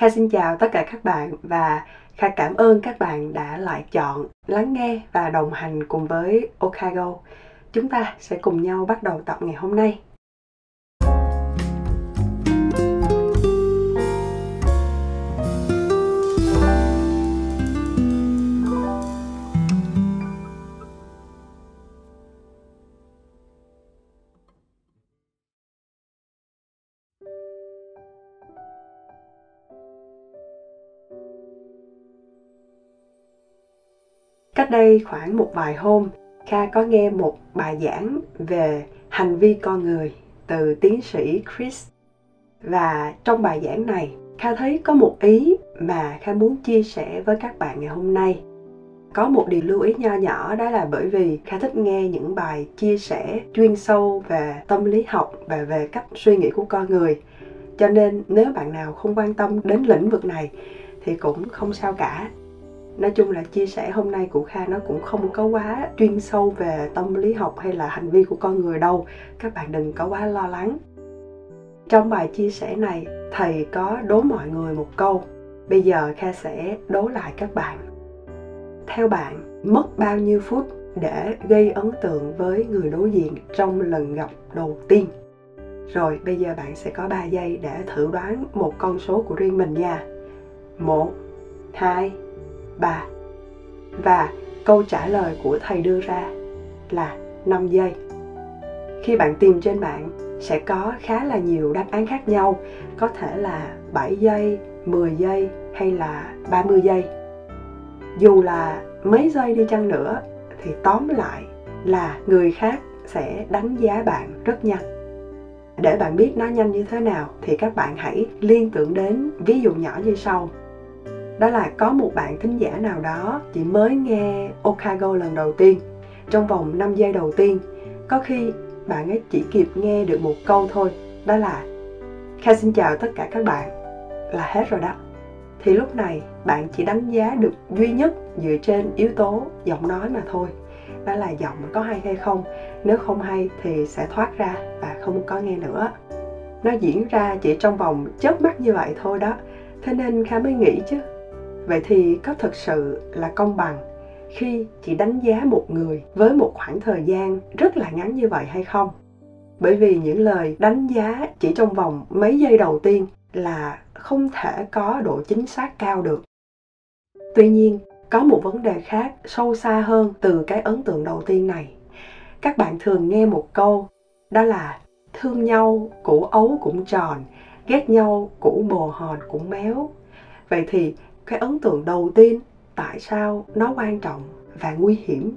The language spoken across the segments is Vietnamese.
Kha xin chào tất cả các bạn và Kha cảm ơn các bạn đã lại chọn lắng nghe và đồng hành cùng với Okago. Chúng ta sẽ cùng nhau bắt đầu tập ngày hôm nay. Cách đây khoảng một vài hôm, Kha có nghe một bài giảng về hành vi con người từ tiến sĩ Chris. Và trong bài giảng này, Kha thấy có một ý mà Kha muốn chia sẻ với các bạn ngày hôm nay. Có một điều lưu ý nho nhỏ đó là bởi vì Kha thích nghe những bài chia sẻ chuyên sâu về tâm lý học và về cách suy nghĩ của con người. Cho nên nếu bạn nào không quan tâm đến lĩnh vực này thì cũng không sao cả nói chung là chia sẻ hôm nay của kha nó cũng không có quá chuyên sâu về tâm lý học hay là hành vi của con người đâu. Các bạn đừng có quá lo lắng. Trong bài chia sẻ này, thầy có đố mọi người một câu. Bây giờ kha sẽ đố lại các bạn. Theo bạn, mất bao nhiêu phút để gây ấn tượng với người đối diện trong lần gặp đầu tiên? Rồi, bây giờ bạn sẽ có 3 giây để thử đoán một con số của riêng mình nha. 1 2 bà và câu trả lời của thầy đưa ra là 5 giây. Khi bạn tìm trên mạng sẽ có khá là nhiều đáp án khác nhau, có thể là 7 giây, 10 giây hay là 30 giây. Dù là mấy giây đi chăng nữa thì tóm lại là người khác sẽ đánh giá bạn rất nhanh. Để bạn biết nó nhanh như thế nào thì các bạn hãy liên tưởng đến ví dụ nhỏ như sau đó là có một bạn thính giả nào đó chỉ mới nghe Okago lần đầu tiên. Trong vòng 5 giây đầu tiên, có khi bạn ấy chỉ kịp nghe được một câu thôi. Đó là, Kha xin chào tất cả các bạn. Là hết rồi đó. Thì lúc này, bạn chỉ đánh giá được duy nhất dựa trên yếu tố giọng nói mà thôi. Đó là giọng có hay hay không. Nếu không hay thì sẽ thoát ra và không có nghe nữa. Nó diễn ra chỉ trong vòng chớp mắt như vậy thôi đó. Thế nên kha mới nghĩ chứ vậy thì có thực sự là công bằng khi chỉ đánh giá một người với một khoảng thời gian rất là ngắn như vậy hay không? Bởi vì những lời đánh giá chỉ trong vòng mấy giây đầu tiên là không thể có độ chính xác cao được. Tuy nhiên, có một vấn đề khác sâu xa hơn từ cái ấn tượng đầu tiên này. Các bạn thường nghe một câu, đó là thương nhau, củ ấu cũng tròn, ghét nhau, củ bồ hòn cũng méo vậy thì cái ấn tượng đầu tiên tại sao nó quan trọng và nguy hiểm?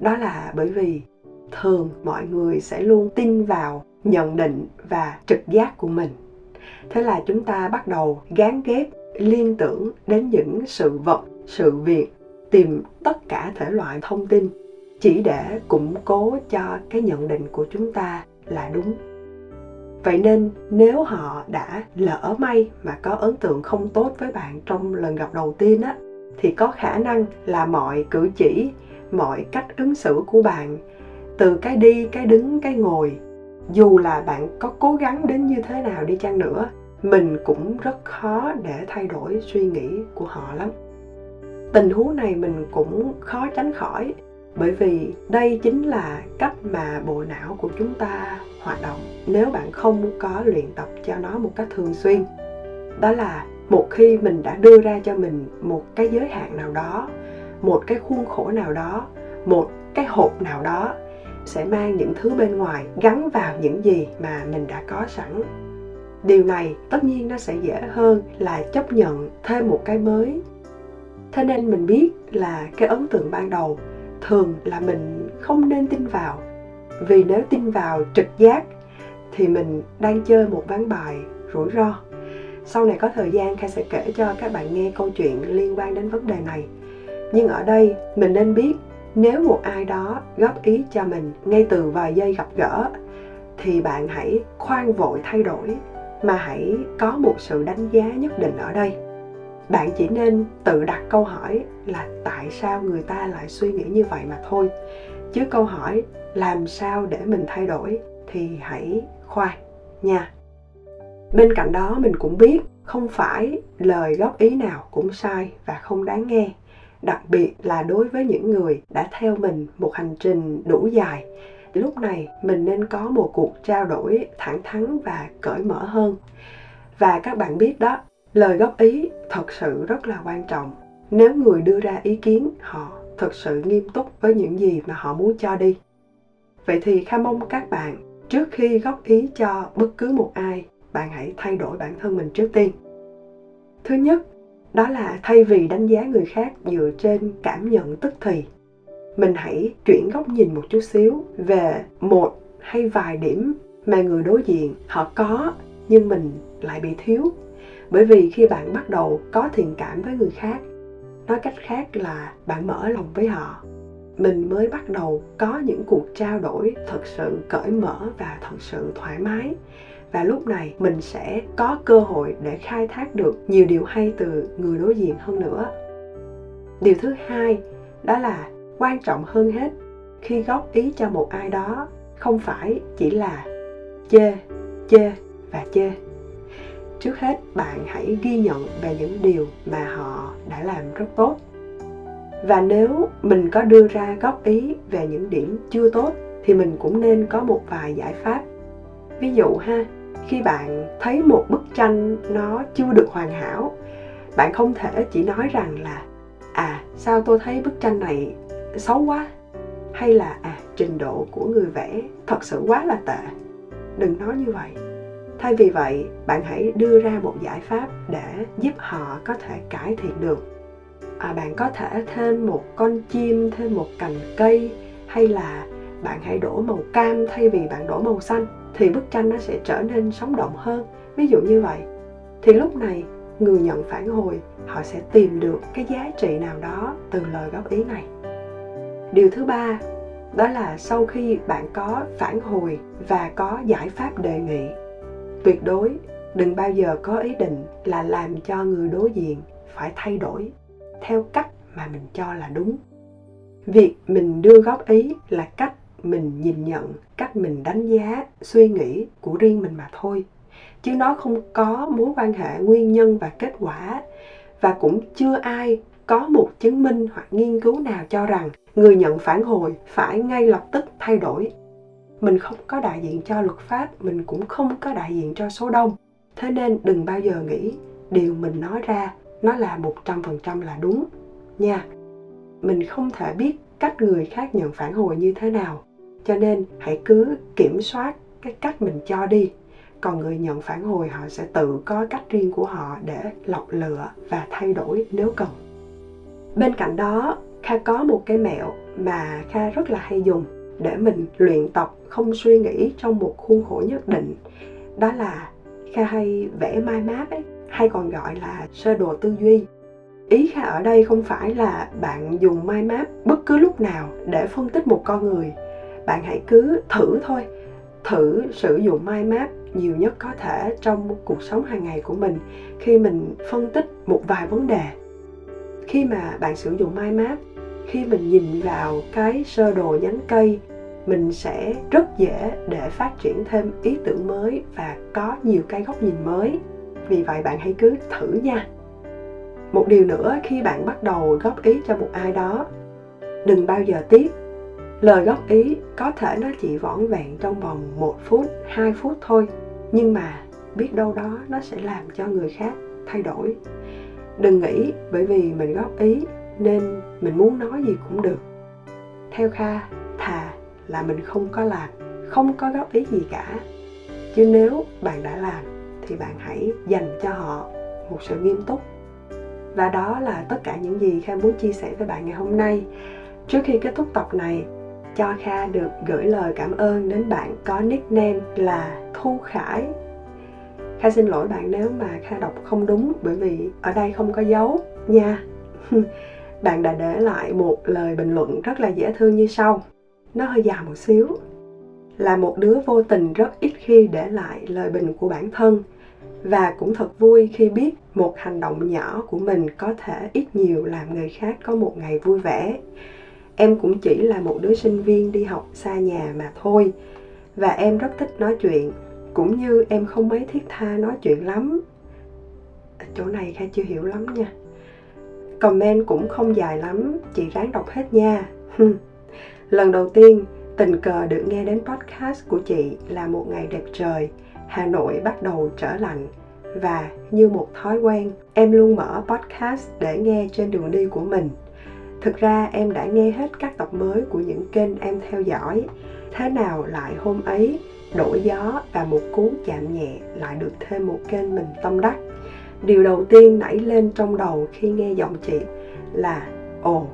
Đó là bởi vì thường mọi người sẽ luôn tin vào nhận định và trực giác của mình. Thế là chúng ta bắt đầu gán ghép liên tưởng đến những sự vật, sự việc, tìm tất cả thể loại thông tin, chỉ để củng cố cho cái nhận định của chúng ta là đúng vậy nên nếu họ đã lỡ may mà có ấn tượng không tốt với bạn trong lần gặp đầu tiên á, thì có khả năng là mọi cử chỉ, mọi cách ứng xử của bạn, từ cái đi, cái đứng, cái ngồi, dù là bạn có cố gắng đến như thế nào đi chăng nữa, mình cũng rất khó để thay đổi suy nghĩ của họ lắm. Tình huống này mình cũng khó tránh khỏi bởi vì đây chính là cách mà bộ não của chúng ta hoạt động. Nếu bạn không có luyện tập cho nó một cách thường xuyên, đó là một khi mình đã đưa ra cho mình một cái giới hạn nào đó, một cái khuôn khổ nào đó, một cái hộp nào đó, sẽ mang những thứ bên ngoài gắn vào những gì mà mình đã có sẵn. Điều này tất nhiên nó sẽ dễ hơn là chấp nhận thêm một cái mới. Thế nên mình biết là cái ấn tượng ban đầu thường là mình không nên tin vào. Vì nếu tin vào trực giác thì mình đang chơi một ván bài rủi ro. Sau này có thời gian, kha sẽ kể cho các bạn nghe câu chuyện liên quan đến vấn đề này. Nhưng ở đây, mình nên biết nếu một ai đó góp ý cho mình ngay từ vài giây gặp gỡ, thì bạn hãy khoan vội thay đổi, mà hãy có một sự đánh giá nhất định ở đây bạn chỉ nên tự đặt câu hỏi là tại sao người ta lại suy nghĩ như vậy mà thôi. Chứ câu hỏi làm sao để mình thay đổi thì hãy khoan nha. Bên cạnh đó, mình cũng biết không phải lời góp ý nào cũng sai và không đáng nghe. Đặc biệt là đối với những người đã theo mình một hành trình đủ dài, lúc này mình nên có một cuộc trao đổi thẳng thắn và cởi mở hơn. Và các bạn biết đó lời góp ý thật sự rất là quan trọng. Nếu người đưa ra ý kiến, họ thật sự nghiêm túc với những gì mà họ muốn cho đi. Vậy thì kha mong các bạn, trước khi góp ý cho bất cứ một ai, bạn hãy thay đổi bản thân mình trước tiên. Thứ nhất, đó là thay vì đánh giá người khác dựa trên cảm nhận tức thì, mình hãy chuyển góc nhìn một chút xíu về một hay vài điểm mà người đối diện họ có, nhưng mình lại bị thiếu bởi vì khi bạn bắt đầu có thiện cảm với người khác, nói cách khác là bạn mở lòng với họ. Mình mới bắt đầu có những cuộc trao đổi thật sự cởi mở và thật sự thoải mái. Và lúc này mình sẽ có cơ hội để khai thác được nhiều điều hay từ người đối diện hơn nữa. Điều thứ hai, đó là quan trọng hơn hết, khi góp ý cho một ai đó, không phải chỉ là chê chê và chê trước hết, bạn hãy ghi nhận về những điều mà họ đã làm rất tốt. Và nếu mình có đưa ra góp ý về những điểm chưa tốt, thì mình cũng nên có một vài giải pháp. Ví dụ ha, khi bạn thấy một bức tranh nó chưa được hoàn hảo, bạn không thể chỉ nói rằng là à sao tôi thấy bức tranh này xấu quá? Hay là à trình độ của người vẽ thật sự quá là tệ. Đừng nói như vậy thay vì vậy bạn hãy đưa ra một giải pháp để giúp họ có thể cải thiện được. À, bạn có thể thêm một con chim thêm một cành cây hay là bạn hãy đổ màu cam thay vì bạn đổ màu xanh thì bức tranh nó sẽ trở nên sống động hơn. Ví dụ như vậy. Thì lúc này người nhận phản hồi họ sẽ tìm được cái giá trị nào đó từ lời góp ý này. Điều thứ ba đó là sau khi bạn có phản hồi và có giải pháp đề nghị tuyệt đối, đừng bao giờ có ý định là làm cho người đối diện phải thay đổi theo cách mà mình cho là đúng. Việc mình đưa góp ý là cách mình nhìn nhận, cách mình đánh giá suy nghĩ của riêng mình mà thôi. Chứ nó không có mối quan hệ nguyên nhân và kết quả. Và cũng chưa ai có một chứng minh hoặc nghiên cứu nào cho rằng người nhận phản hồi phải ngay lập tức thay đổi mình không có đại diện cho luật pháp, mình cũng không có đại diện cho số đông. Thế nên đừng bao giờ nghĩ điều mình nói ra nó là một trăm phần trăm là đúng, nha. Mình không thể biết cách người khác nhận phản hồi như thế nào. Cho nên hãy cứ kiểm soát cái cách mình cho đi. Còn người nhận phản hồi, họ sẽ tự có cách riêng của họ để lọc lựa và thay đổi nếu cần. Bên cạnh đó, kha có một cái mẹo mà kha rất là hay dùng để mình luyện tập, không suy nghĩ trong một khuôn khổ nhất định. Đó là kha hay vẽ mind map ấy, hay còn gọi là sơ đồ tư duy. Ý kha ở đây không phải là bạn dùng mind map bất cứ lúc nào để phân tích một con người. Bạn hãy cứ thử thôi, thử sử dụng mind map nhiều nhất có thể trong cuộc sống hàng ngày của mình khi mình phân tích một vài vấn đề. Khi mà bạn sử dụng mind map khi mình nhìn vào cái sơ đồ nhánh cây, mình sẽ rất dễ để phát triển thêm ý tưởng mới và có nhiều cái góc nhìn mới. Vì vậy bạn hãy cứ thử nha. Một điều nữa, khi bạn bắt đầu góp ý cho một ai đó, đừng bao giờ tiếc. Lời góp ý có thể nó chỉ vỏn vẹn trong vòng một phút, hai phút thôi, nhưng mà biết đâu đó nó sẽ làm cho người khác thay đổi. Đừng nghĩ bởi vì mình góp ý nên mình muốn nói gì cũng được. Theo kha, thà là mình không có làm, không có góp ý gì cả. Chứ nếu bạn đã làm, thì bạn hãy dành cho họ một sự nghiêm túc. Và đó là tất cả những gì kha muốn chia sẻ với bạn ngày hôm nay. Trước khi kết thúc tập này, cho kha được gửi lời cảm ơn đến bạn có nickname là thu khải. Kha xin lỗi bạn nếu mà kha đọc không đúng, bởi vì ở đây không có dấu nha. bạn đã để lại một lời bình luận rất là dễ thương như sau. Nó hơi dài một xíu. Là một đứa vô tình rất ít khi để lại lời bình của bản thân và cũng thật vui khi biết một hành động nhỏ của mình có thể ít nhiều làm người khác có một ngày vui vẻ. Em cũng chỉ là một đứa sinh viên đi học xa nhà mà thôi và em rất thích nói chuyện, cũng như em không mấy thiết tha nói chuyện lắm. Chỗ này kha chưa hiểu lắm nha comment cũng không dài lắm chị ráng đọc hết nha. Lần đầu tiên, tình cờ được nghe đến podcast của chị là một ngày đẹp trời, hà nội bắt đầu trở lạnh. Và như một thói quen, em luôn mở podcast để nghe trên đường đi của mình. Thực ra, em đã nghe hết các tập mới của những kênh em theo dõi. Thế nào lại hôm ấy, đổi gió và một cú chạm nhẹ lại được thêm một kênh mình tâm đắc? Điều đầu tiên nảy lên trong đầu khi nghe giọng chị là, ồ,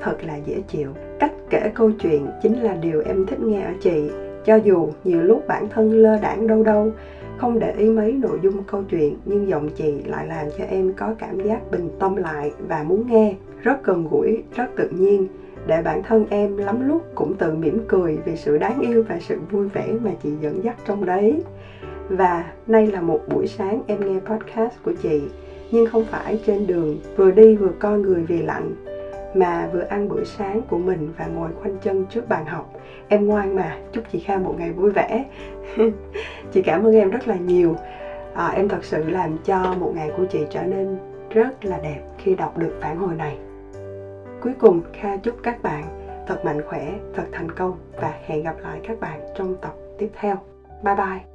thật là dễ chịu. Cách kể câu chuyện chính là điều em thích nghe ở chị, cho dù nhiều lúc bản thân lơ đãng đâu đâu, không để ý mấy nội dung câu chuyện, nhưng giọng chị lại làm cho em có cảm giác bình tâm lại và muốn nghe. Rất gần gũi, rất tự nhiên, để bản thân em lắm lúc cũng tự mỉm cười vì sự đáng yêu và sự vui vẻ mà chị dẫn dắt trong đấy và nay là một buổi sáng em nghe podcast của chị nhưng không phải trên đường vừa đi vừa coi người vì lạnh mà vừa ăn bữa sáng của mình và ngồi khoanh chân trước bàn học. Em ngoan mà chúc chị kha một ngày vui vẻ. Chị cảm ơn em rất là nhiều. À, em thật sự làm cho một ngày của chị trở nên rất là đẹp khi đọc được phản hồi này. Cuối cùng kha chúc các bạn thật mạnh khỏe thật thành công và hẹn gặp lại các bạn trong tập tiếp theo. Bye bye.